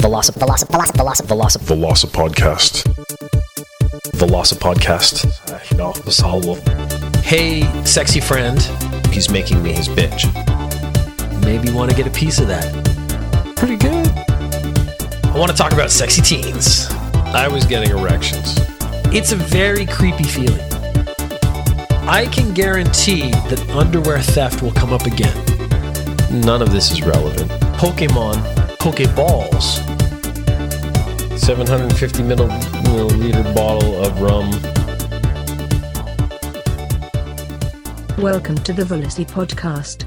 Veloci Veloci Veloci Veloci Veloci Velocipodcast. Velocipodcast. Uh, ja, dat is hallo. Hey, sexy friend, He's making me his bitch. maybe you want to get a piece of that. Pretty good. I want to talk about sexy teens. I was getting erections. It's a very creepy feeling. I can guarantee that underwear theft will come up again. None of this is relevant. Pokemon, Pokeballs, 750 milliliter bottle of rum. Welcome to the Velocipodcast,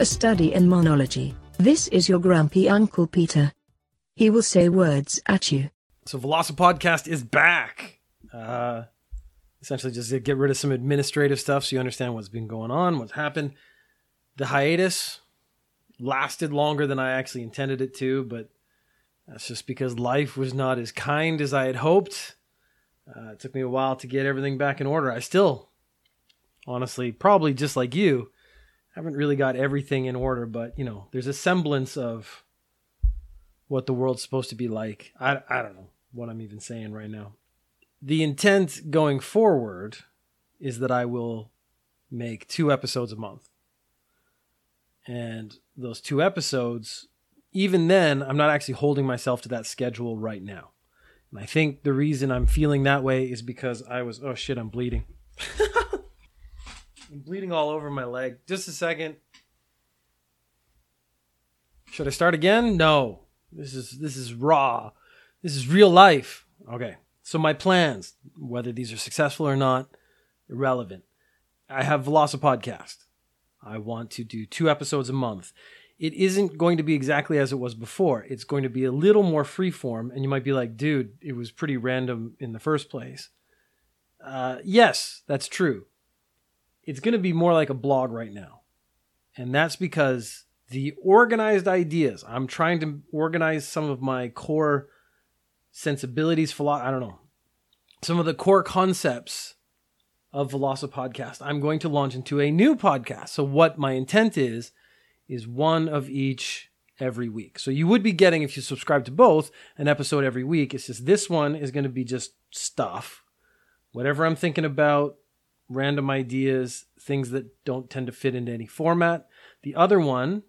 a study in monology. This is your grumpy Uncle Peter. He will say words at you. So Velocipodcast is back. Uh, essentially, just to get rid of some administrative stuff so you understand what's been going on, what's happened. The hiatus lasted longer than I actually intended it to, but that's just because life was not as kind as I had hoped. Uh, it took me a while to get everything back in order. I still, honestly, probably just like you, haven't really got everything in order, but you know, there's a semblance of what the world's supposed to be like. I, I don't know what I'm even saying right now. The intent going forward is that I will make two episodes a month. And those two episodes, even then, I'm not actually holding myself to that schedule right now. And I think the reason I'm feeling that way is because I was, oh shit, I'm bleeding. I'm bleeding all over my leg. Just a second. Should I start again? No. This is this is raw. This is real life. Okay. So my plans, whether these are successful or not, irrelevant. I have Velocipodcast. I want to do two episodes a month. It isn't going to be exactly as it was before. It's going to be a little more freeform, and you might be like, dude, it was pretty random in the first place. Uh, yes, that's true. It's going to be more like a blog right now. And that's because the organized ideas, I'm trying to organize some of my core sensibilities, philo- I don't know, some of the core concepts of Velocipodcast. I'm going to launch into a new podcast. So what my intent is is one of each every week. So you would be getting if you subscribe to both an episode every week. It's just this one is going to be just stuff. Whatever I'm thinking about, random ideas, things that don't tend to fit into any format. The other one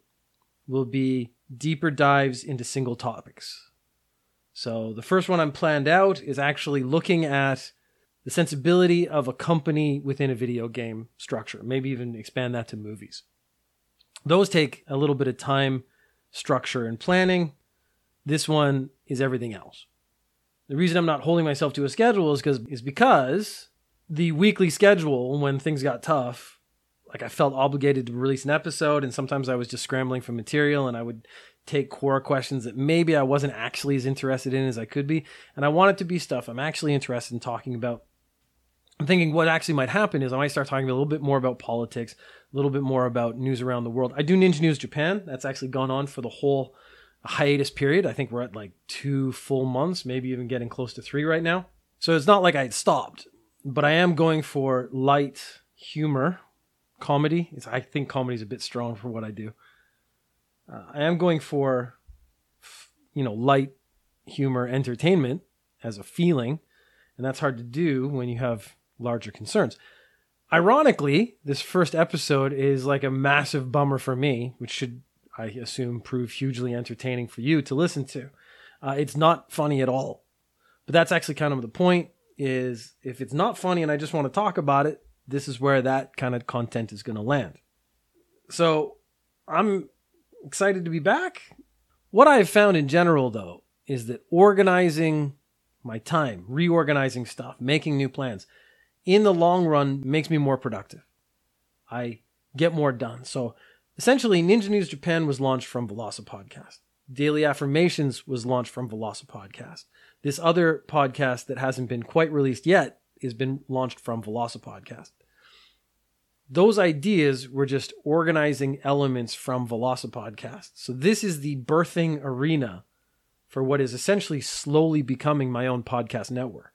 will be deeper dives into single topics. So the first one I'm planned out is actually looking at the sensibility of a company within a video game structure, maybe even expand that to movies. Those take a little bit of time, structure, and planning. This one is everything else. The reason I'm not holding myself to a schedule is because is because the weekly schedule when things got tough, like I felt obligated to release an episode, and sometimes I was just scrambling for material, and I would take core questions that maybe I wasn't actually as interested in as I could be, and I want it to be stuff I'm actually interested in talking about. I'm thinking what actually might happen is I might start talking a little bit more about politics, a little bit more about news around the world. I do Ninja News Japan. That's actually gone on for the whole hiatus period. I think we're at like two full months, maybe even getting close to three right now. So it's not like I stopped, but I am going for light humor, comedy. It's, I think comedy is a bit strong for what I do. Uh, I am going for, you know, light humor entertainment as a feeling, and that's hard to do when you have larger concerns. Ironically, this first episode is like a massive bummer for me, which should, I assume, prove hugely entertaining for you to listen to. Uh, it's not funny at all, but that's actually kind of the point. Is if it's not funny and I just want to talk about it, this is where that kind of content is going to land. So I'm excited to be back. What I've found in general, though, is that organizing my time, reorganizing stuff, making new plans, in the long run makes me more productive. I get more done. So essentially, Ninja News Japan was launched from Velocipodcast. Daily Affirmations was launched from Velocipodcast. This other podcast that hasn't been quite released yet has been launched from Velocipodcast. Those ideas were just organizing elements from Velocipodcast. So this is the birthing arena for what is essentially slowly becoming my own podcast network.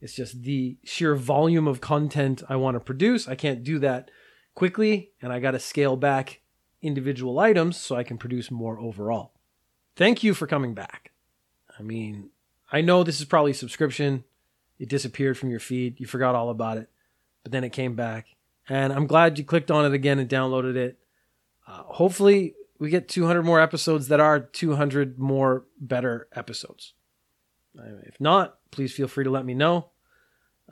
It's just the sheer volume of content I want to produce. I can't do that quickly, and I got to scale back individual items so I can produce more overall. thank you for coming back. I mean, I know this is probably subscription. It disappeared from your feed. You forgot all about it, but then it came back. And I'm glad you clicked on it again and downloaded it. Uh, hopefully, we get 200 more episodes that are 200 more better episodes. Uh, If not, please feel free to let me know.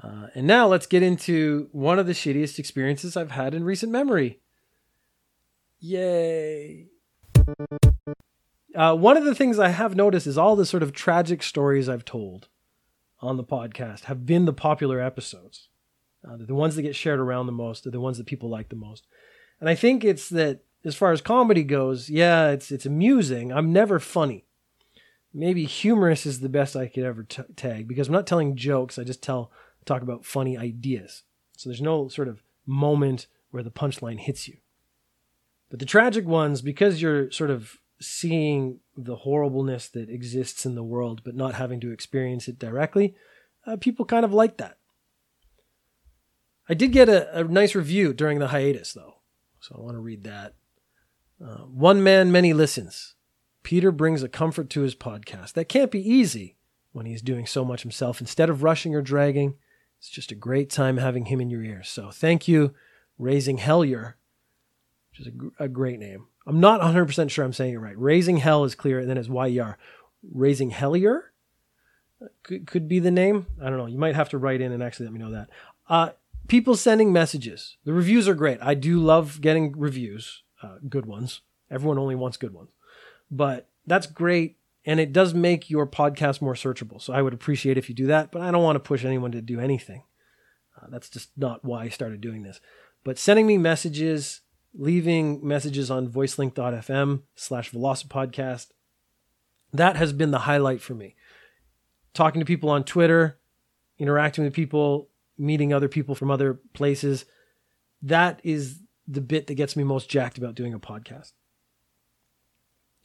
Uh, and now let's get into one of the shittiest experiences I've had in recent memory. Yay. Uh, one of the things I have noticed is all the sort of tragic stories I've told on the podcast have been the popular episodes. Uh, the ones that get shared around the most. They're the ones that people like the most. And I think it's that as far as comedy goes, yeah, it's it's amusing. I'm never funny. Maybe humorous is the best I could ever t- tag because I'm not telling jokes. I just tell talk about funny ideas. So there's no sort of moment where the punchline hits you. But the tragic ones, because you're sort of seeing the horribleness that exists in the world, but not having to experience it directly, uh, people kind of like that. I did get a, a nice review during the hiatus, though, so I want to read that. Uh, one man, many listens. Peter brings a comfort to his podcast. That can't be easy when he's doing so much himself. Instead of rushing or dragging, it's just a great time having him in your ears. So thank you, Raising Hellier, which is a, a great name. I'm not 100% sure I'm saying it right. Raising Hell is clear, and then it's Y-E-R. Raising Hellier could, could be the name. I don't know. You might have to write in and actually let me know that. Uh, people sending messages. The reviews are great. I do love getting reviews, uh, good ones. Everyone only wants good ones. But that's great. And it does make your podcast more searchable. So I would appreciate if you do that. But I don't want to push anyone to do anything. Uh, that's just not why I started doing this. But sending me messages, leaving messages on voicelink.fm slash velocipodcast, that has been the highlight for me. Talking to people on Twitter, interacting with people, meeting other people from other places, that is the bit that gets me most jacked about doing a podcast.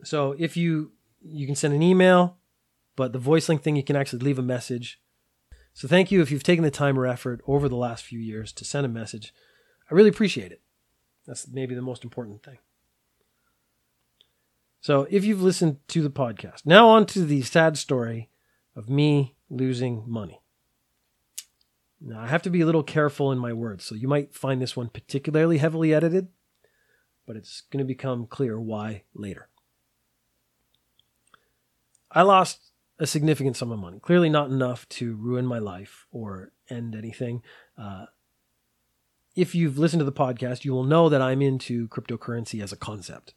So if you you can send an email, but the voice link thing you can actually leave a message. So thank you if you've taken the time or effort over the last few years to send a message. I really appreciate it. That's maybe the most important thing. So if you've listened to the podcast, now on to the sad story of me losing money. Now I have to be a little careful in my words, so you might find this one particularly heavily edited, but it's going to become clear why later. I lost a significant sum of money. Clearly, not enough to ruin my life or end anything. Uh, if you've listened to the podcast, you will know that I'm into cryptocurrency as a concept.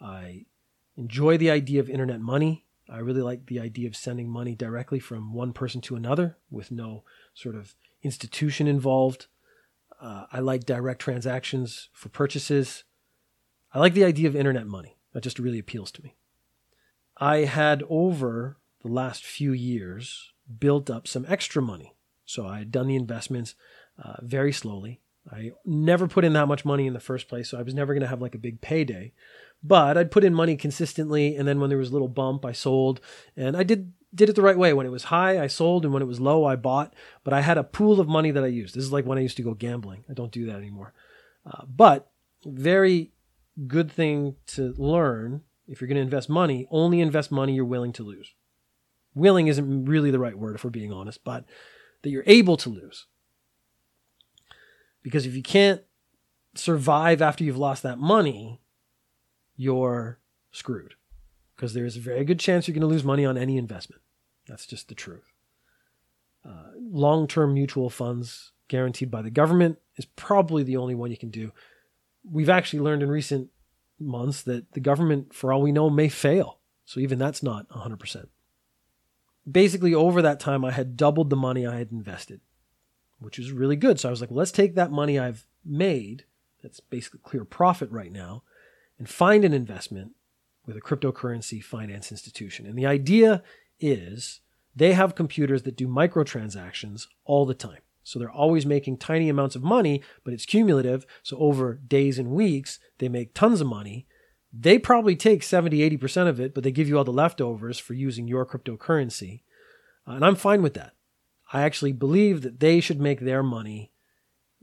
I enjoy the idea of internet money. I really like the idea of sending money directly from one person to another with no sort of institution involved. Uh, I like direct transactions for purchases. I like the idea of internet money. That just really appeals to me. I had over the last few years built up some extra money. So I had done the investments uh, very slowly. I never put in that much money in the first place, so I was never going to have like a big payday. But I'd put in money consistently, and then when there was a little bump, I sold, and I did did it the right way. When it was high, I sold, and when it was low, I bought. But I had a pool of money that I used. This is like when I used to go gambling. I don't do that anymore. Uh, but very good thing to learn if you're going to invest money. Only invest money you're willing to lose. Willing isn't really the right word if we're being honest, but that you're able to lose. Because if you can't survive after you've lost that money, you're screwed. Because there is a very good chance you're going to lose money on any investment. That's just the truth. Uh, Long term mutual funds guaranteed by the government is probably the only one you can do. We've actually learned in recent months that the government, for all we know, may fail. So even that's not 100%. Basically, over that time, I had doubled the money I had invested, which is really good. So I was like, well, let's take that money I've made, that's basically clear profit right now, and find an investment with a cryptocurrency finance institution. And the idea is they have computers that do microtransactions all the time. So they're always making tiny amounts of money, but it's cumulative. So over days and weeks, they make tons of money. They probably take 70, 80% of it, but they give you all the leftovers for using your cryptocurrency. Uh, and I'm fine with that. I actually believe that they should make their money.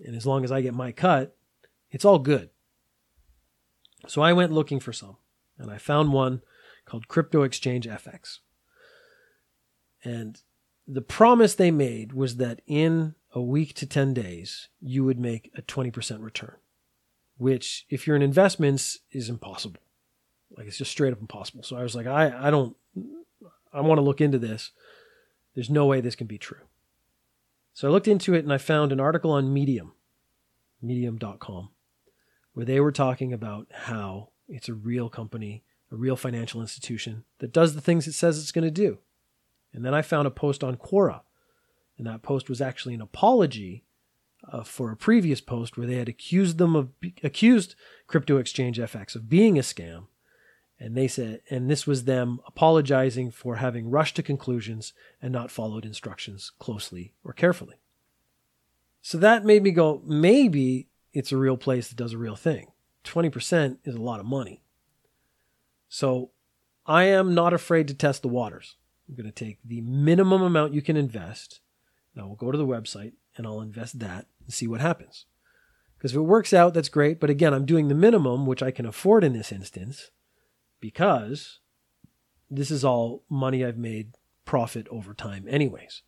And as long as I get my cut, it's all good. So I went looking for some and I found one called Crypto Exchange FX. And the promise they made was that in a week to 10 days, you would make a 20% return, which, if you're in investments, is impossible. Like it's just straight up impossible. So I was like, I, I don't, I want to look into this. There's no way this can be true. So I looked into it and I found an article on Medium, medium.com, where they were talking about how it's a real company, a real financial institution that does the things it says it's going to do. And then I found a post on Quora, and that post was actually an apology uh, for a previous post where they had accused them of accused Crypto Exchange FX of being a scam. And they said, and this was them apologizing for having rushed to conclusions and not followed instructions closely or carefully. So that made me go, maybe it's a real place that does a real thing. 20% is a lot of money. So I am not afraid to test the waters. I'm going to take the minimum amount you can invest. Now we'll go to the website and I'll invest that and see what happens. Because if it works out, that's great. But again, I'm doing the minimum, which I can afford in this instance, because this is all money I've made profit over time, anyways.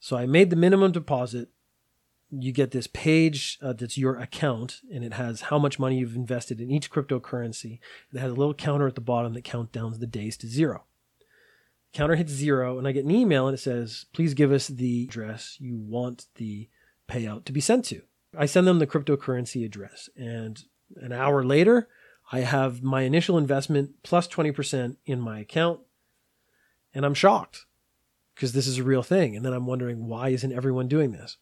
So I made the minimum deposit. You get this page uh, that's your account, and it has how much money you've invested in each cryptocurrency. It has a little counter at the bottom that counts down the days to zero counter hits zero and I get an email and it says, please give us the address you want the payout to be sent to. I send them the cryptocurrency address and an hour later, I have my initial investment plus 20% in my account and I'm shocked because this is a real thing. And then I'm wondering, why isn't everyone doing this?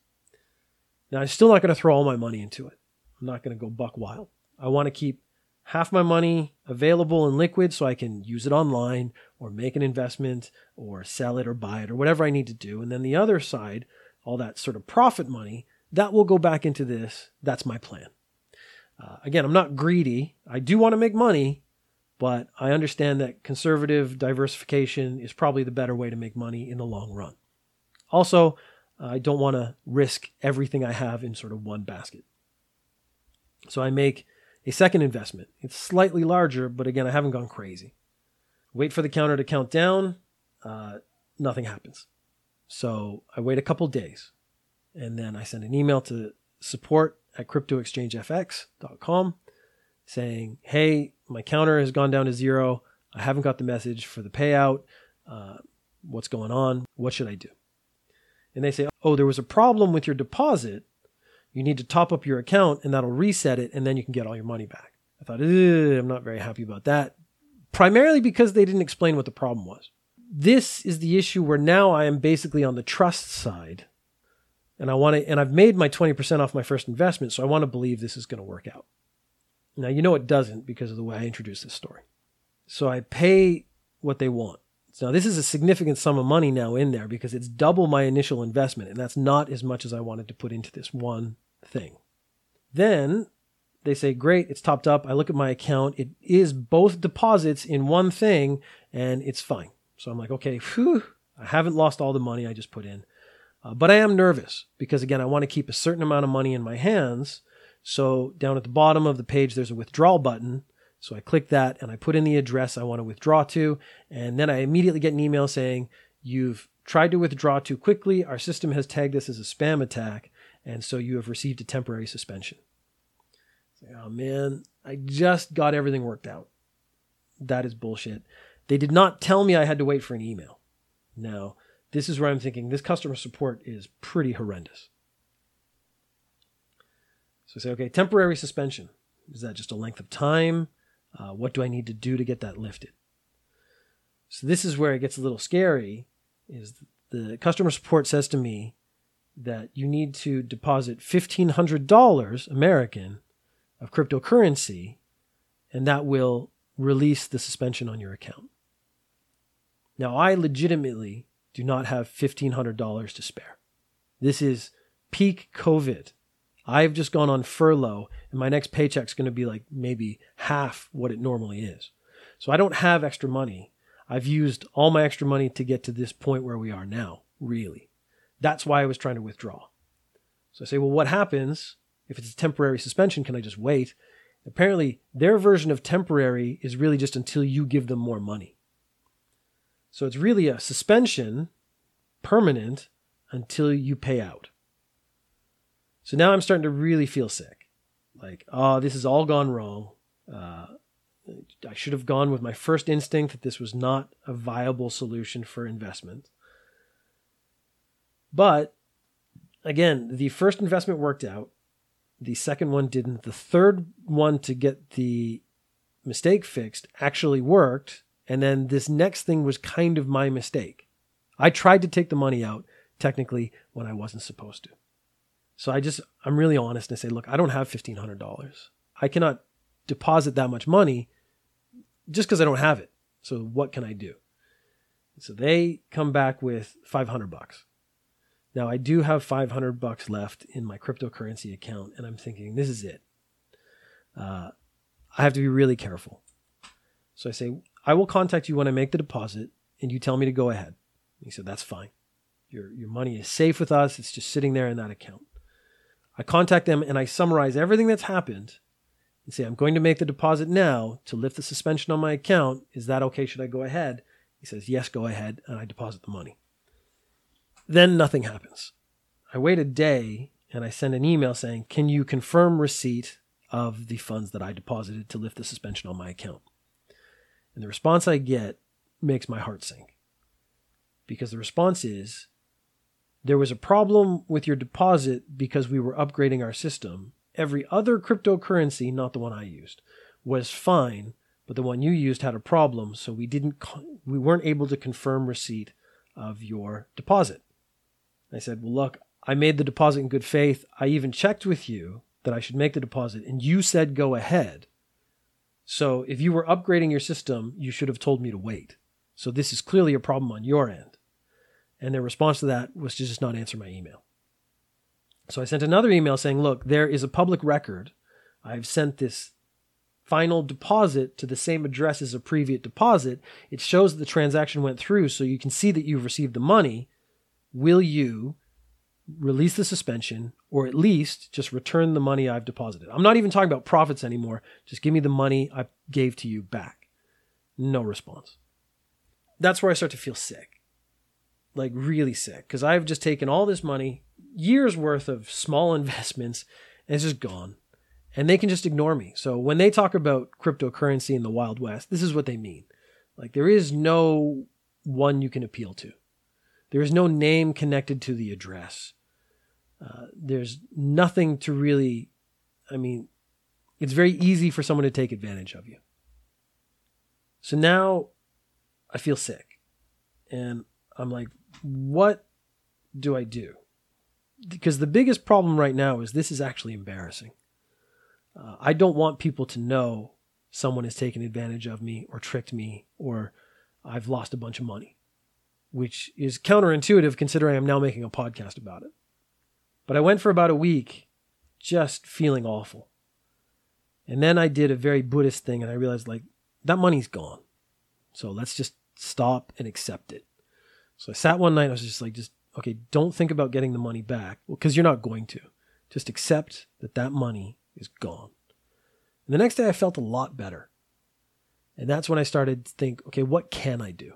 Now, I'm still not going to throw all my money into it. I'm not going to go buck wild. I want to keep half my money available and liquid so I can use it online or make an investment or sell it or buy it or whatever I need to do. And then the other side, all that sort of profit money, that will go back into this. That's my plan. Uh, again, I'm not greedy. I do want to make money, but I understand that conservative diversification is probably the better way to make money in the long run. Also, I don't want to risk everything I have in sort of one basket. So I make a second investment. It's slightly larger, but again, I haven't gone crazy. Wait for the counter to count down. Uh, nothing happens. So I wait a couple days and then I send an email to support at cryptoexchangefx.com saying, Hey, my counter has gone down to zero. I haven't got the message for the payout. Uh, what's going on? What should I do? And they say, Oh, there was a problem with your deposit you need to top up your account and that'll reset it and then you can get all your money back. I thought, I'm not very happy about that. Primarily because they didn't explain what the problem was. This is the issue where now I am basically on the trust side and I want to, and I've made my 20% off my first investment. So I want to believe this is going to work out. Now, you know, it doesn't because of the way I introduced this story. So I pay what they want. So this is a significant sum of money now in there because it's double my initial investment, and that's not as much as I wanted to put into this one thing. Then they say, Great, it's topped up. I look at my account. It is both deposits in one thing, and it's fine. So I'm like, Okay, whew, I haven't lost all the money I just put in. Uh, but I am nervous because, again, I want to keep a certain amount of money in my hands. So down at the bottom of the page, there's a withdrawal button. So I click that and I put in the address I want to withdraw to. And then I immediately get an email saying, You've tried to withdraw too quickly. Our system has tagged this as a spam attack. And so you have received a temporary suspension. Oh man, I just got everything worked out. That is bullshit. They did not tell me I had to wait for an email. Now, this is where I'm thinking this customer support is pretty horrendous. So I say, okay, temporary suspension. Is that just a length of time? Uh, what do I need to do to get that lifted? So this is where it gets a little scary. Is the customer support says to me that you need to deposit $1,500 American of cryptocurrency, and that will release the suspension on your account. Now, I legitimately do not have $1,500 to spare. This is peak COVID. I've just gone on furlough, and my next paycheck's going to be like maybe half what it normally is. So I don't have extra money. I've used all my extra money to get to this point where we are now, really. That's why I was trying to withdraw. So I say, well, what happens if it's a temporary suspension? Can I just wait? Apparently, their version of temporary is really just until you give them more money. So it's really a suspension, permanent, until you pay out. So now I'm starting to really feel sick. Like, oh, this has all gone wrong. Uh, I should have gone with my first instinct that this was not a viable solution for investment. But again, the first investment worked out. The second one didn't. The third one to get the mistake fixed actually worked. And then this next thing was kind of my mistake. I tried to take the money out technically when I wasn't supposed to. So I just, I'm really honest and say, look, I don't have $1,500. I cannot deposit that much money just because I don't have it. So what can I do? So they come back with 500 bucks. Now I do have 500 bucks left in my cryptocurrency account, and I'm thinking this is it. Uh, I have to be really careful. So I say, I will contact you when I make the deposit, and you tell me to go ahead. He said, that's fine. Your, your money is safe with us. It's just sitting there in that account. I contact them and I summarize everything that's happened and say, I'm going to make the deposit now to lift the suspension on my account. Is that okay? Should I go ahead? He says, Yes, go ahead. And I deposit the money. Then nothing happens. I wait a day and I send an email saying, Can you confirm receipt of the funds that I deposited to lift the suspension on my account? And the response I get makes my heart sink. Because the response is, There was a problem with your deposit because we were upgrading our system every other cryptocurrency, not the one I used, was fine, but the one you used had a problem, so we didn't we weren't able to confirm receipt of your deposit. I said, "Well, look, I made the deposit in good faith. I even checked with you that I should make the deposit, and you said go ahead. So if you were upgrading your system, you should have told me to wait. So this is clearly a problem on your end." And their response to that was to just not answer my email. So I sent another email saying, look, there is a public record. I've sent this final deposit to the same address as a previous deposit. It shows that the transaction went through, so you can see that you've received the money. Will you release the suspension or at least just return the money I've deposited? I'm not even talking about profits anymore. Just give me the money I gave to you back. No response. That's where I start to feel sick. Like really sick because I've just taken all this money, years worth of small investments and it's just gone. And they can just ignore me. So when they talk about cryptocurrency in the Wild West, this is what they mean. Like there is no one you can appeal to. There is no name connected to the address. Uh, there's nothing to really, I mean, it's very easy for someone to take advantage of you. So now I feel sick. And I'm like, what do I do? because the biggest problem right now is this is actually embarrassing. Uh, I don't want people to know someone has taken advantage of me or tricked me or I've lost a bunch of money, which is counterintuitive considering I'm now making a podcast about it. But I went for about a week just feeling awful. And then I did a very Buddhist thing and I realized like that money's gone. So let's just stop and accept it. So I sat one night, I was just like, just okay, don't think about getting the money back because you're not going to. Just accept that that money is gone. And the next day I felt a lot better. And that's when I started to think, okay, what can I do?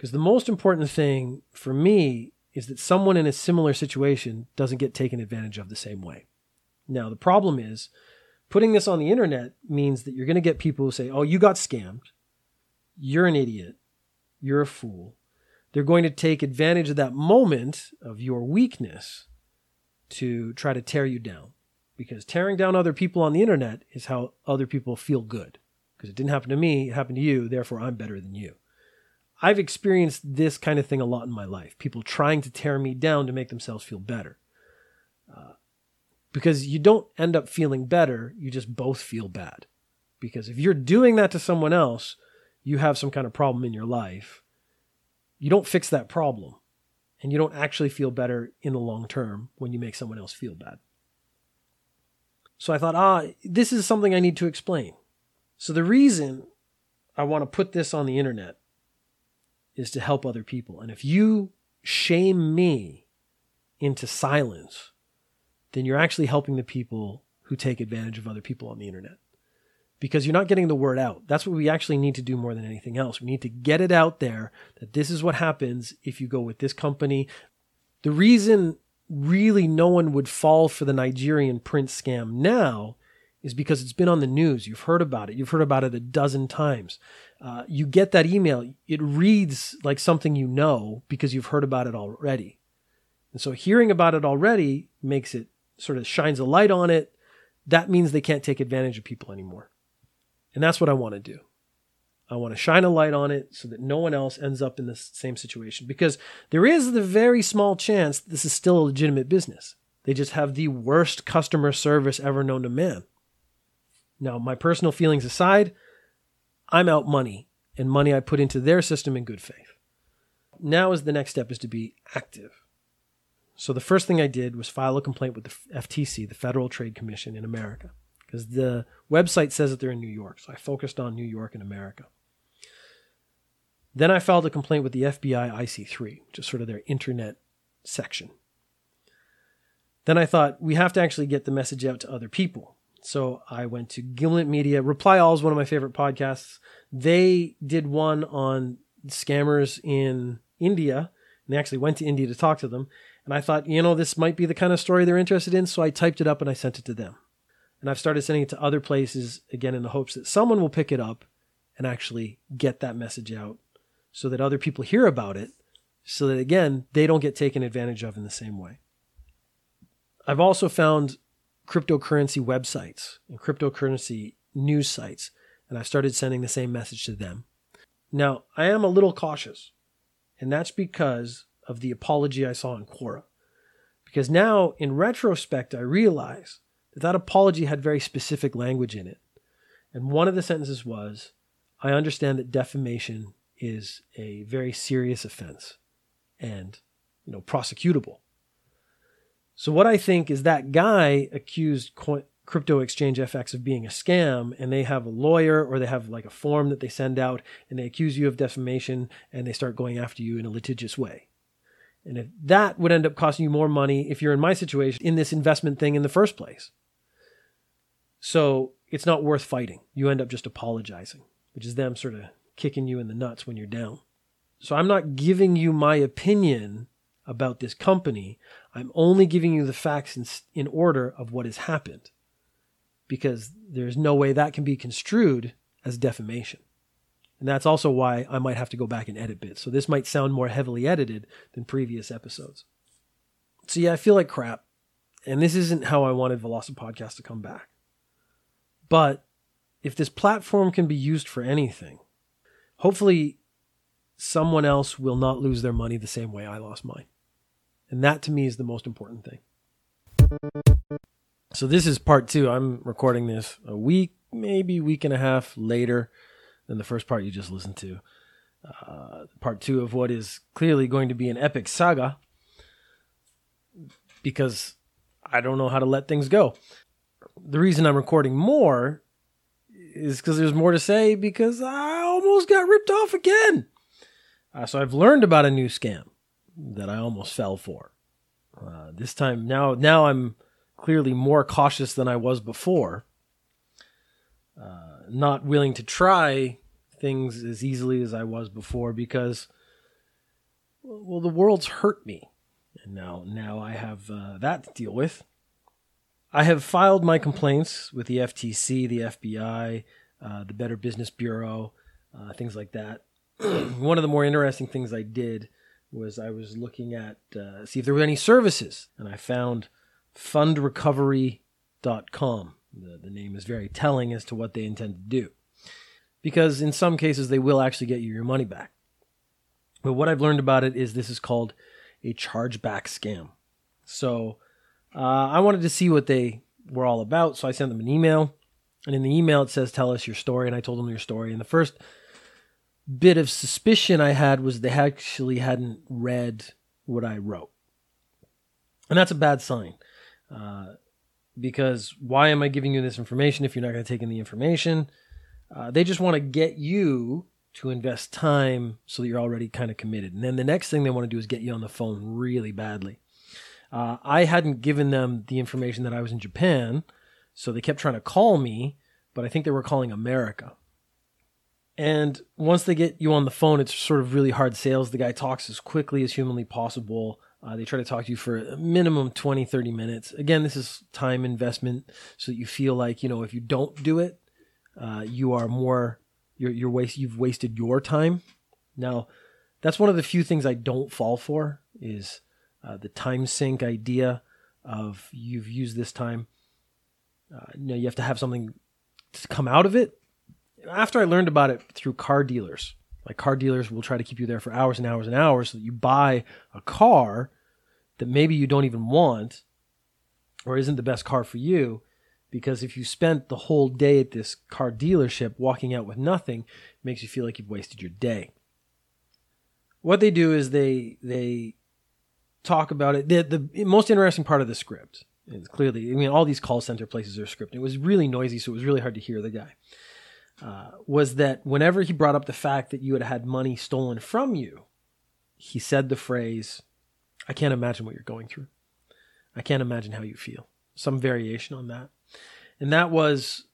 Because the most important thing for me is that someone in a similar situation doesn't get taken advantage of the same way. Now, the problem is putting this on the internet means that you're going to get people who say, oh, you got scammed. You're an idiot. You're a fool. They're going to take advantage of that moment of your weakness to try to tear you down. Because tearing down other people on the internet is how other people feel good. Because it didn't happen to me, it happened to you, therefore I'm better than you. I've experienced this kind of thing a lot in my life. People trying to tear me down to make themselves feel better. Uh, because you don't end up feeling better, you just both feel bad. Because if you're doing that to someone else, you have some kind of problem in your life you don't fix that problem and you don't actually feel better in the long term when you make someone else feel bad. So I thought, ah, this is something I need to explain. So the reason I want to put this on the internet is to help other people. And if you shame me into silence, then you're actually helping the people who take advantage of other people on the internet because you're not getting the word out. That's what we actually need to do more than anything else. We need to get it out there that this is what happens if you go with this company. The reason really no one would fall for the Nigerian prince scam now is because it's been on the news. You've heard about it. You've heard about it a dozen times. Uh, you get that email, it reads like something you know because you've heard about it already. And so hearing about it already makes it sort of shines a light on it. That means they can't take advantage of people anymore. And that's what I want to do. I want to shine a light on it so that no one else ends up in the same situation because there is the very small chance this is still a legitimate business. They just have the worst customer service ever known to man. Now, my personal feelings aside, I'm out money and money I put into their system in good faith. Now is the next step is to be active. So the first thing I did was file a complaint with the FTC, the Federal Trade Commission in America, because the website says that they're in New York. So I focused on New York and America. Then I filed a complaint with the FBI IC3, which is sort of their internet section. Then I thought we have to actually get the message out to other people. So I went to Gimlet Media. Reply All is one of my favorite podcasts. They did one on scammers in India, and they actually went to India to talk to them. And I thought, you know, this might be the kind of story they're interested in. So I typed it up and I sent it to them. And I've started sending it to other places again in the hopes that someone will pick it up and actually get that message out so that other people hear about it, so that again, they don't get taken advantage of in the same way. I've also found cryptocurrency websites and cryptocurrency news sites, and I started sending the same message to them. Now, I am a little cautious, and that's because of the apology I saw in Quora. Because now, in retrospect, I realize that that apology had very specific language in it. And one of the sentences was, I understand that defamation is a very serious offense and, you know, prosecutable. So what I think is that guy accused crypto exchange FX of being a scam and they have a lawyer or they have like a form that they send out and they accuse you of defamation and they start going after you in a litigious way. And if that would end up costing you more money if you're in my situation in this investment thing in the first place. So it's not worth fighting. You end up just apologizing, which is them sort of kicking you in the nuts when you're down. So I'm not giving you my opinion about this company. I'm only giving you the facts in, in order of what has happened because there's no way that can be construed as defamation. And that's also why I might have to go back and edit bits. So this might sound more heavily edited than previous episodes. So yeah, I feel like crap. And this isn't how I wanted Velocipodcast to come back. But if this platform can be used for anything, hopefully someone else will not lose their money the same way I lost mine. And that to me is the most important thing. So this is part two. I'm recording this a week, maybe week and a half later than the first part you just listened to. Uh, part two of what is clearly going to be an epic saga because I don't know how to let things go. The reason I'm recording more is because there's more to say because I almost got ripped off again. Uh, so I've learned about a new scam that I almost fell for. Uh, this time now now I'm clearly more cautious than I was before. Uh, not willing to try things as easily as I was before because well the world's hurt me and now now I have uh, that to deal with. I have filed my complaints with the FTC, the FBI, uh, the Better Business Bureau, uh, things like that. One of the more interesting things I did was I was looking at uh, see if there were any services, and I found fundrecovery.com. The, the name is very telling as to what they intend to do, because in some cases they will actually get you your money back. But what I've learned about it is this is called a chargeback scam. So uh, I wanted to see what they were all about, so I sent them an email, and in the email it says, "Tell us your story," and I told them your story. And the first bit of suspicion I had was they actually hadn't read what I wrote. And that's a bad sign. Uh, because why am I giving you this information if you're not going to take in the information? Uh, they just want to get you to invest time so that you're already kind of committed. And then the next thing they want to do is get you on the phone really badly. Uh, I hadn't given them the information that I was in Japan, So they kept trying to call me, but I think they were calling America. And once they get you on the phone, it's sort of really hard sales. The guy talks as quickly as humanly possible. Uh, they try to talk to you for a minimum 20, 30 minutes. Again, this is time investment so that you feel like, you know, if you don't do it, uh, you are more, you're, you're waste, you've wasted your time. Now, that's one of the few things I don't fall for is uh, the time sink idea of you've used this time. Uh, you know, you have to have something to come out of it. After I learned about it through car dealers, like car dealers will try to keep you there for hours and hours and hours so that you buy a car that maybe you don't even want or isn't the best car for you. Because if you spent the whole day at this car dealership walking out with nothing, it makes you feel like you've wasted your day. What they do is they they talk about it. The, the most interesting part of the script is clearly, I mean, all these call center places are scripted. It was really noisy, so it was really hard to hear the guy. Uh, was that whenever he brought up the fact that you had had money stolen from you, he said the phrase, I can't imagine what you're going through. I can't imagine how you feel. Some variation on that. And that was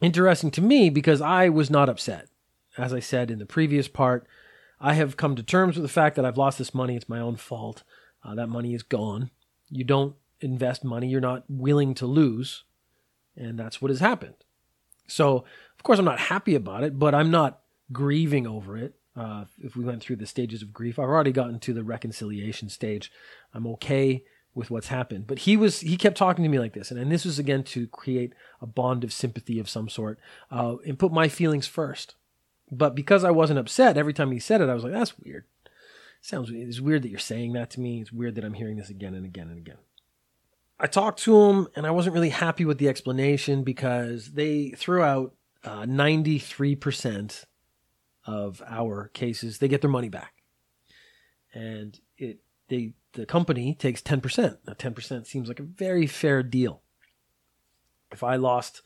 interesting to me because I was not upset. As I said in the previous part, I have come to terms with the fact that I've lost this money. It's my own fault. Uh, that money is gone. You don't invest money you're not willing to lose. And that's what has happened. So, of course, I'm not happy about it, but I'm not grieving over it. Uh, if we went through the stages of grief, I've already gotten to the reconciliation stage. I'm okay with what's happened. But he was he kept talking to me like this, and, and this was again to create a bond of sympathy of some sort uh, and put my feelings first. But because I wasn't upset every time he said it, I was like, "That's weird. Sounds it's weird that you're saying that to me. It's weird that I'm hearing this again and again and again." I talked to him, and I wasn't really happy with the explanation because they threw out uh, 93% of our cases. They get their money back, and it they the company takes 10%. Now, 10% seems like a very fair deal. If I lost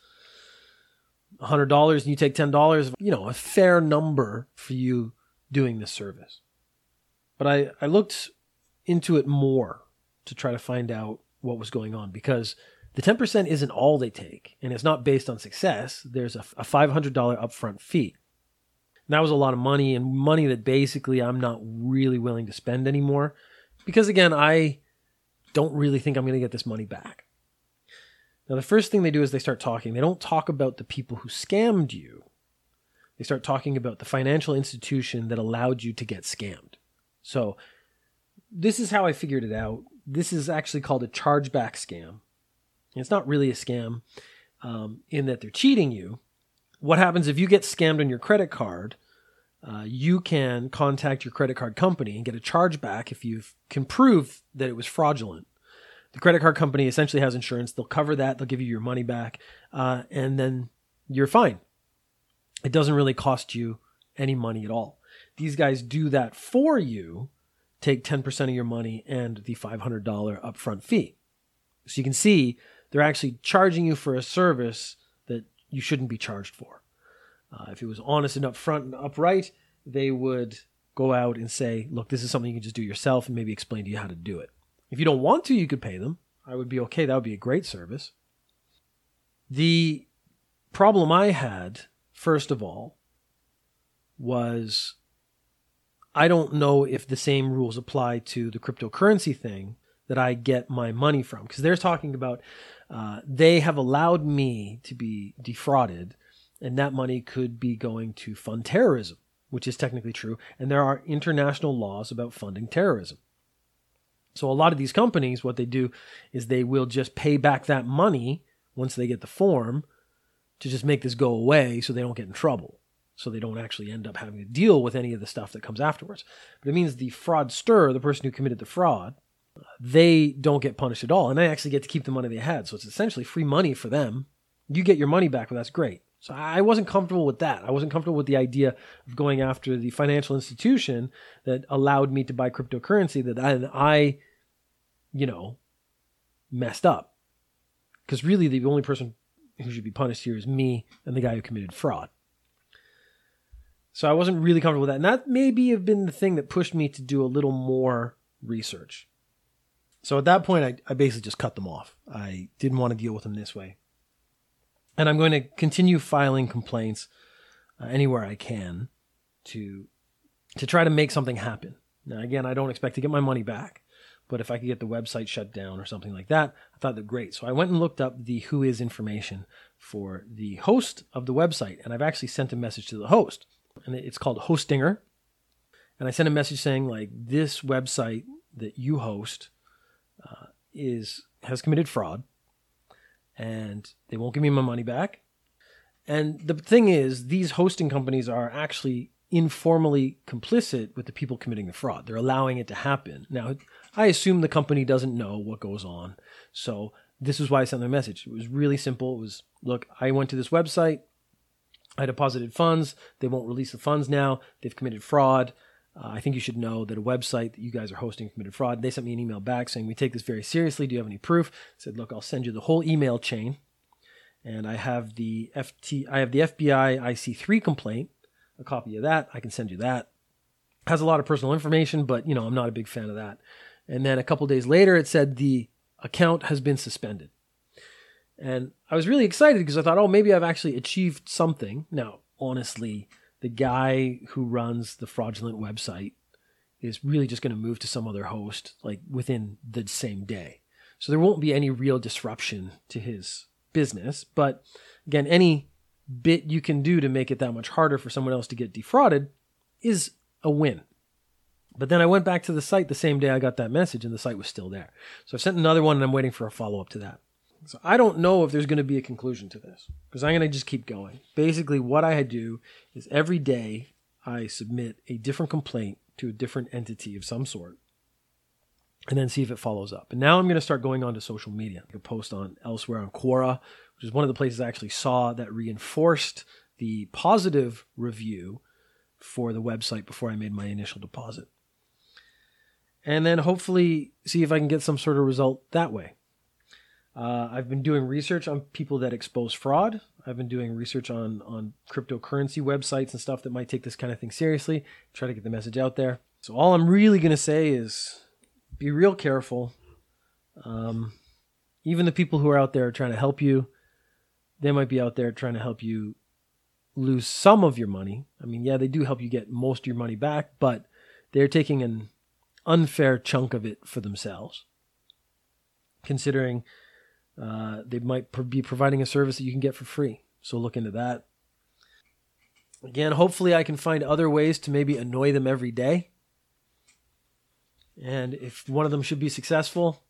$100 and you take $10, you know, a fair number for you doing this service. But I, I looked into it more to try to find out what was going on because the 10% isn't all they take and it's not based on success. There's a, a $500 upfront fee. And that was a lot of money and money that basically I'm not really willing to spend anymore because again, I don't really think I'm going to get this money back. Now, the first thing they do is they start talking. They don't talk about the people who scammed you. They start talking about the financial institution that allowed you to get scammed. So, this is how I figured it out. This is actually called a chargeback scam. It's not really a scam um, in that they're cheating you. What happens if you get scammed on your credit card? Uh, you can contact your credit card company and get a chargeback if you can prove that it was fraudulent. The credit card company essentially has insurance. They'll cover that. They'll give you your money back, uh, and then you're fine. It doesn't really cost you any money at all. These guys do that for you. Take 10% of your money and the $500 upfront fee. So you can see they're actually charging you for a service that you shouldn't be charged for. Uh, if it was honest and upfront and upright, they would go out and say, look, this is something you can just do yourself and maybe explain to you how to do it. If you don't want to, you could pay them. I would be okay. That would be a great service. The problem I had, first of all, was I don't know if the same rules apply to the cryptocurrency thing that I get my money from. Because they're talking about uh, they have allowed me to be defrauded, and that money could be going to fund terrorism, which is technically true. And there are international laws about funding terrorism. So a lot of these companies, what they do is they will just pay back that money once they get the form to just make this go away so they don't get in trouble. So they don't actually end up having to deal with any of the stuff that comes afterwards. But it means the fraudster, the person who committed the fraud, they don't get punished at all. And they actually get to keep the money they had. So it's essentially free money for them. You get your money back, but that's great. So I wasn't comfortable with that. I wasn't comfortable with the idea of going after the financial institution that allowed me to buy cryptocurrency that I, I you know, messed up. Because really, the only person who should be punished here is me and the guy who committed fraud. So I wasn't really comfortable with that. And that maybe have been the thing that pushed me to do a little more research. So at that point, I, I basically just cut them off. I didn't want to deal with them this way. And I'm going to continue filing complaints uh, anywhere I can to to try to make something happen. Now, again, I don't expect to get my money back, but if I could get the website shut down or something like that, I thought that great. So I went and looked up the who is information for the host of the website, and I've actually sent a message to the host, and it's called Hostinger. And I sent a message saying like this website that you host uh, is has committed fraud, and they won't give me my money back. And the thing is, these hosting companies are actually informally complicit with the people committing the fraud. They're allowing it to happen. Now, I assume the company doesn't know what goes on. So this is why I sent them a message. It was really simple. It was, look, I went to this website. I deposited funds. They won't release the funds now. They've committed fraud. Uh, I think you should know that a website that you guys are hosting committed fraud. They sent me an email back saying, we take this very seriously. Do you have any proof? I said, look, I'll send you the whole email chain. And I have the FT, I have the FBI IC3 complaint a copy of that. I can send you that. Has a lot of personal information, but you know, I'm not a big fan of that. And then a couple days later, it said the account has been suspended. And I was really excited because I thought, oh, maybe I've actually achieved something. Now, honestly, the guy who runs the fraudulent website is really just going to move to some other host like within the same day. So there won't be any real disruption to his business. But again, any bit you can do to make it that much harder for someone else to get defrauded is a win. But then I went back to the site the same day I got that message and the site was still there. So I've sent another one and I'm waiting for a follow up to that. So I don't know if there's going to be a conclusion to this because I'm going to just keep going. Basically, what I do is every day I submit a different complaint to a different entity of some sort and then see if it follows up. And now I'm going to start going on to social media. I can post on elsewhere on Quora, which is one of the places I actually saw that reinforced the positive review for the website before I made my initial deposit. And then hopefully see if I can get some sort of result that way. Uh, I've been doing research on people that expose fraud. I've been doing research on on cryptocurrency websites and stuff that might take this kind of thing seriously. Try to get the message out there. So all I'm really to say is be real careful. Um, even the people who are out there trying to help you, they might be out there trying to help you lose some of your money. I mean, yeah, they do help you get most of your money back, but they're taking an unfair chunk of it for themselves, considering uh, they might be providing a service that you can get for free. So look into that. Again, hopefully, I can find other ways to maybe annoy them every day. And if one of them should be successful,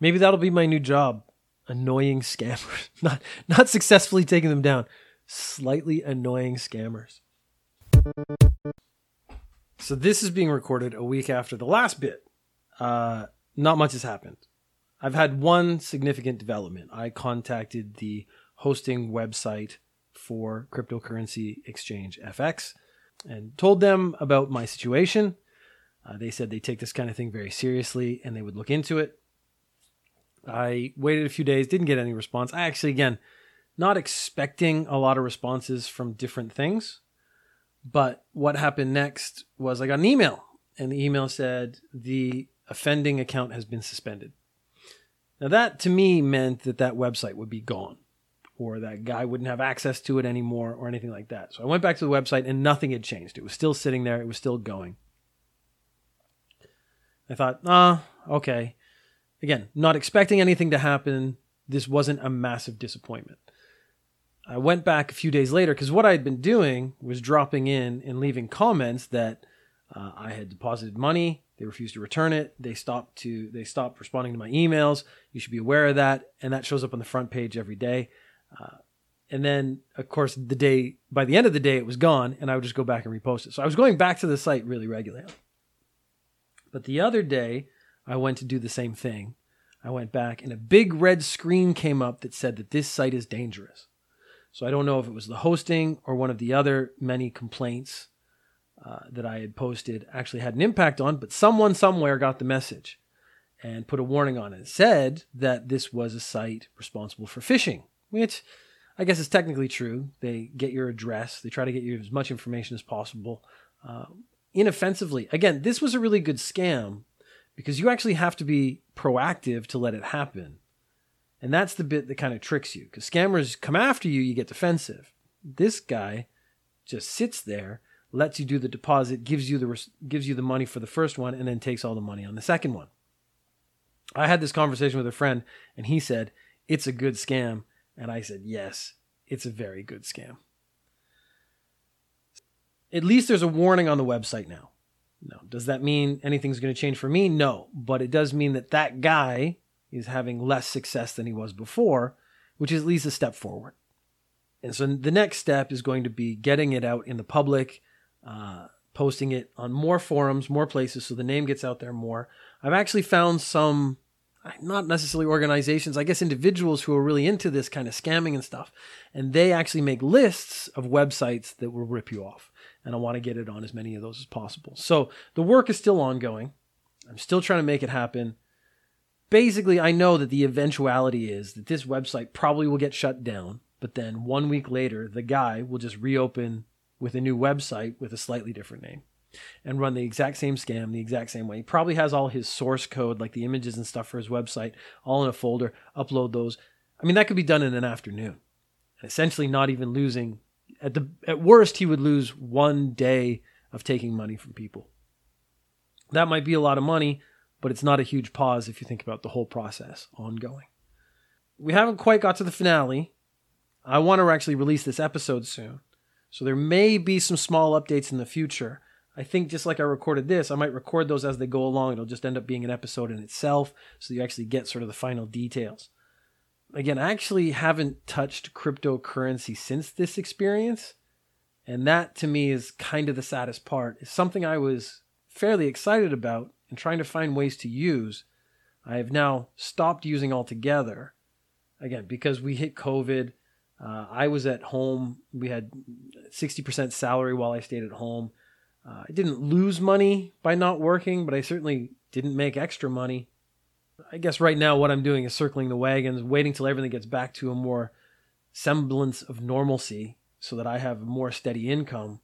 maybe that'll be my new job annoying scammers. Not not successfully taking them down, slightly annoying scammers. So this is being recorded a week after the last bit. Uh, not much has happened. I've had one significant development. I contacted the hosting website for cryptocurrency exchange FX and told them about my situation. Uh, they said they take this kind of thing very seriously and they would look into it. I waited a few days, didn't get any response. I actually, again, not expecting a lot of responses from different things. But what happened next was I got an email, and the email said the offending account has been suspended. Now, that to me meant that that website would be gone, or that guy wouldn't have access to it anymore, or anything like that. So I went back to the website, and nothing had changed. It was still sitting there, it was still going. I thought, ah, okay. Again, not expecting anything to happen. This wasn't a massive disappointment. I went back a few days later because what I had been doing was dropping in and leaving comments that uh, I had deposited money. They refused to return it. They stopped to they stopped responding to my emails. You should be aware of that, and that shows up on the front page every day. Uh, and then, of course, the day by the end of the day, it was gone, and I would just go back and repost it. So I was going back to the site really regularly. But the other day, I went to do the same thing. I went back and a big red screen came up that said that this site is dangerous. So I don't know if it was the hosting or one of the other many complaints uh, that I had posted actually had an impact on, but someone somewhere got the message and put a warning on it. It said that this was a site responsible for phishing, which I guess is technically true. They get your address, they try to get you as much information as possible. Uh, inoffensively. Again, this was a really good scam because you actually have to be proactive to let it happen. And that's the bit that kind of tricks you because scammers come after you, you get defensive. This guy just sits there, lets you do the deposit, gives you the gives you the money for the first one, and then takes all the money on the second one. I had this conversation with a friend, and he said it's a good scam, and I said yes, it's a very good scam. At least there's a warning on the website now. No, does that mean anything's going to change for me? No, but it does mean that that guy is having less success than he was before, which is at least a step forward. And so the next step is going to be getting it out in the public, uh, posting it on more forums, more places, so the name gets out there more. I've actually found some, not necessarily organizations, I guess individuals who are really into this kind of scamming and stuff, and they actually make lists of websites that will rip you off. And I want to get it on as many of those as possible. So the work is still ongoing. I'm still trying to make it happen basically, I know that the eventuality is that this website probably will get shut down, but then one week later, the guy will just reopen with a new website with a slightly different name and run the exact same scam the exact same way. He probably has all his source code, like the images and stuff for his website, all in a folder, upload those. I mean, that could be done in an afternoon. Essentially, not even losing. At the at worst, he would lose one day of taking money from people. That might be a lot of money, but it's not a huge pause if you think about the whole process ongoing. We haven't quite got to the finale. I want to actually release this episode soon. So there may be some small updates in the future. I think just like I recorded this, I might record those as they go along. It'll just end up being an episode in itself so you actually get sort of the final details. Again, I actually haven't touched cryptocurrency since this experience. And that to me is kind of the saddest part. It's something I was fairly excited about and trying to find ways to use, I have now stopped using altogether. Again, because we hit COVID, uh, I was at home. We had 60% salary while I stayed at home. Uh, I didn't lose money by not working, but I certainly didn't make extra money. I guess right now what I'm doing is circling the wagons, waiting till everything gets back to a more semblance of normalcy so that I have more steady income.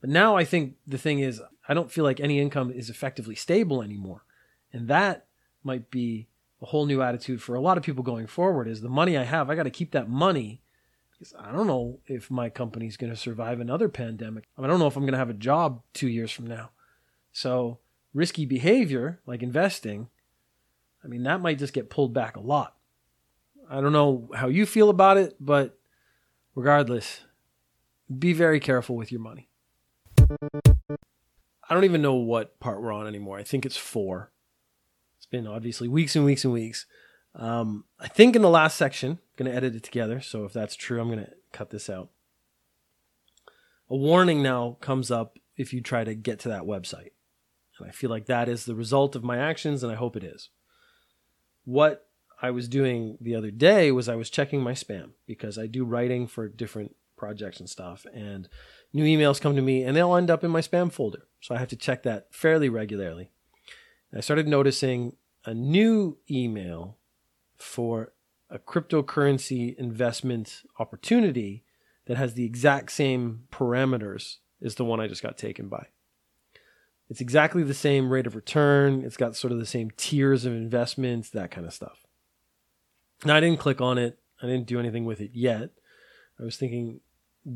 But now I think the thing is, I don't feel like any income is effectively stable anymore. And that might be a whole new attitude for a lot of people going forward is the money I have, I got to keep that money because I don't know if my company's going to survive another pandemic. I, mean, I don't know if I'm going to have a job 2 years from now. So, risky behavior like investing, I mean, that might just get pulled back a lot. I don't know how you feel about it, but regardless, be very careful with your money. I don't even know what part we're on anymore. I think it's four. Been obviously weeks and weeks and weeks. Um, I think in the last section, I'm going to edit it together. So if that's true, I'm going to cut this out. A warning now comes up if you try to get to that website. And I feel like that is the result of my actions, and I hope it is. What I was doing the other day was I was checking my spam because I do writing for different projects and stuff. And new emails come to me and they'll end up in my spam folder. So I have to check that fairly regularly. And I started noticing a new email for a cryptocurrency investment opportunity that has the exact same parameters as the one I just got taken by. It's exactly the same rate of return. It's got sort of the same tiers of investments, that kind of stuff. Now, I didn't click on it. I didn't do anything with it yet. I was thinking,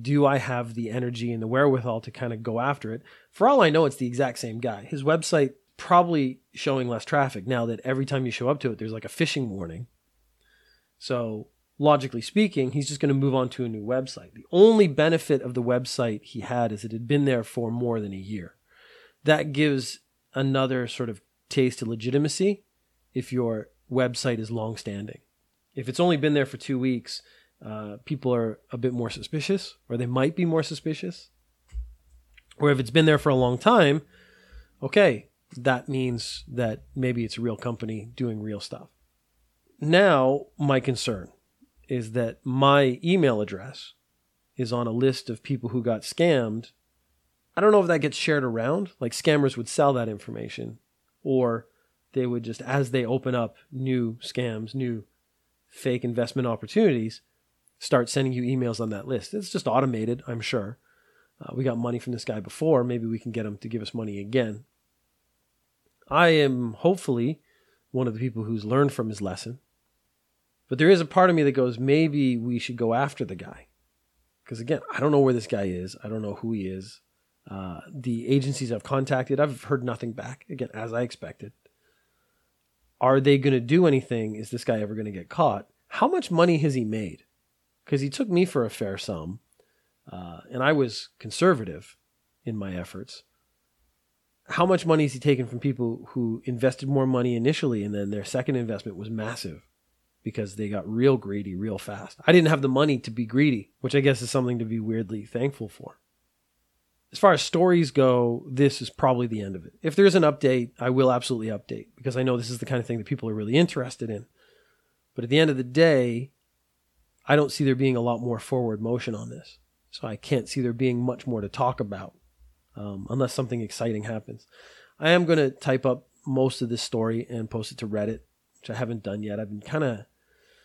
do I have the energy and the wherewithal to kind of go after it? For all I know, it's the exact same guy. His website probably showing less traffic now that every time you show up to it, there's like a phishing warning. So logically speaking, he's just going to move on to a new website. The only benefit of the website he had is it had been there for more than a year. That gives another sort of taste of legitimacy if your website is long standing. If it's only been there for two weeks, uh, people are a bit more suspicious, or they might be more suspicious. Or if it's been there for a long time, okay, that means that maybe it's a real company doing real stuff. Now, my concern is that my email address is on a list of people who got scammed. I don't know if that gets shared around, like scammers would sell that information, or they would just, as they open up new scams, new fake investment opportunities, start sending you emails on that list. It's just automated, I'm sure. Uh, we got money from this guy before. Maybe we can get him to give us money again. I am hopefully one of the people who's learned from his lesson. But there is a part of me that goes, maybe we should go after the guy. Because again, I don't know where this guy is. I don't know who he is. Uh, the agencies I've contacted, I've heard nothing back. Again, as I expected. Are they going to do anything? Is this guy ever going to get caught? How much money has he made? Because he took me for a fair sum, uh, and I was conservative in my efforts. How much money is he taking from people who invested more money initially, and then their second investment was massive because they got real greedy real fast? I didn't have the money to be greedy, which I guess is something to be weirdly thankful for as far as stories go, this is probably the end of it. If there's an update, I will absolutely update because I know this is the kind of thing that people are really interested in. But at the end of the day, I don't see there being a lot more forward motion on this. So I can't see there being much more to talk about um, unless something exciting happens. I am going to type up most of this story and post it to Reddit, which I haven't done yet. I've been kind of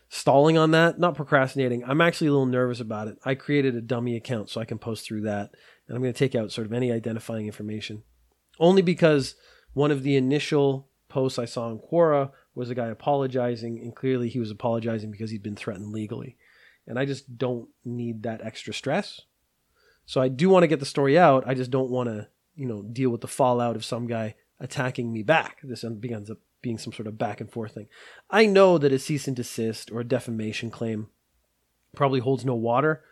stalling on that, not procrastinating. I'm actually a little nervous about it. I created a dummy account so I can post through that and I'm going to take out sort of any identifying information. Only because one of the initial posts I saw on Quora was a guy apologizing, and clearly he was apologizing because he'd been threatened legally. And I just don't need that extra stress. So I do want to get the story out. I just don't want to, you know, deal with the fallout of some guy attacking me back. This ends up being some sort of back and forth thing. I know that a cease and desist or a defamation claim probably holds no water,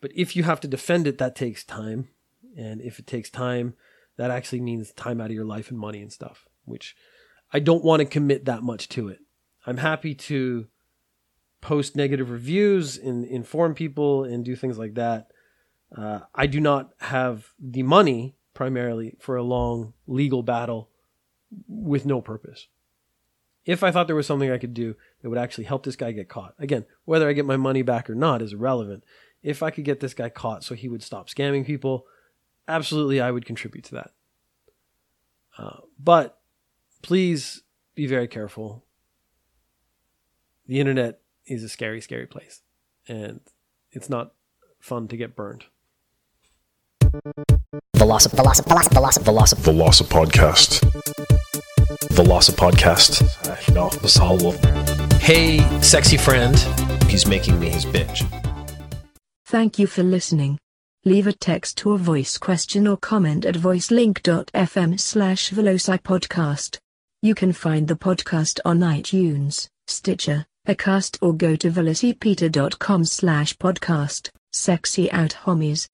but if you have to defend it, that takes time. And if it takes time, that actually means time out of your life and money and stuff, which I don't want to commit that much to it. I'm happy to post negative reviews and inform people and do things like that. Uh, I do not have the money primarily for a long legal battle with no purpose. If I thought there was something I could do that would actually help this guy get caught, again, whether I get my money back or not is irrelevant. If I could get this guy caught so he would stop scamming people, absolutely I would contribute to that. Uh, but please be very careful. The internet is a scary, scary place, and it's not fun to get burned. Veloci- Veloci- Veloci- Veloci- Veloci- The Loss of Podcast. The loss of podcast. No, the hollow. Hey, sexy friend. He's making me his bitch. Thank you for listening. Leave a text or voice question or comment at voicelink.fm slash velocipodcast. You can find the podcast on iTunes, Stitcher, Acast or go to velocipeter.com slash podcast. Sexy out homies.